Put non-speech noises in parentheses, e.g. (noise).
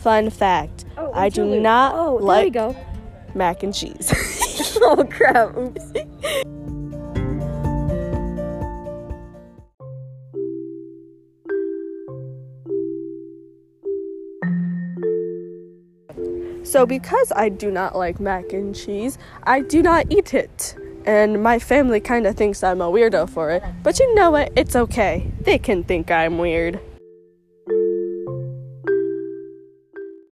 Fun fact Oh, I do not Oh, like mac and cheese. (laughs) oh crap! Oops. so, because I do not like mac and cheese, I do not eat it. And my family kind of thinks I'm a weirdo for it. But you know what? It's okay. They can think I'm weird.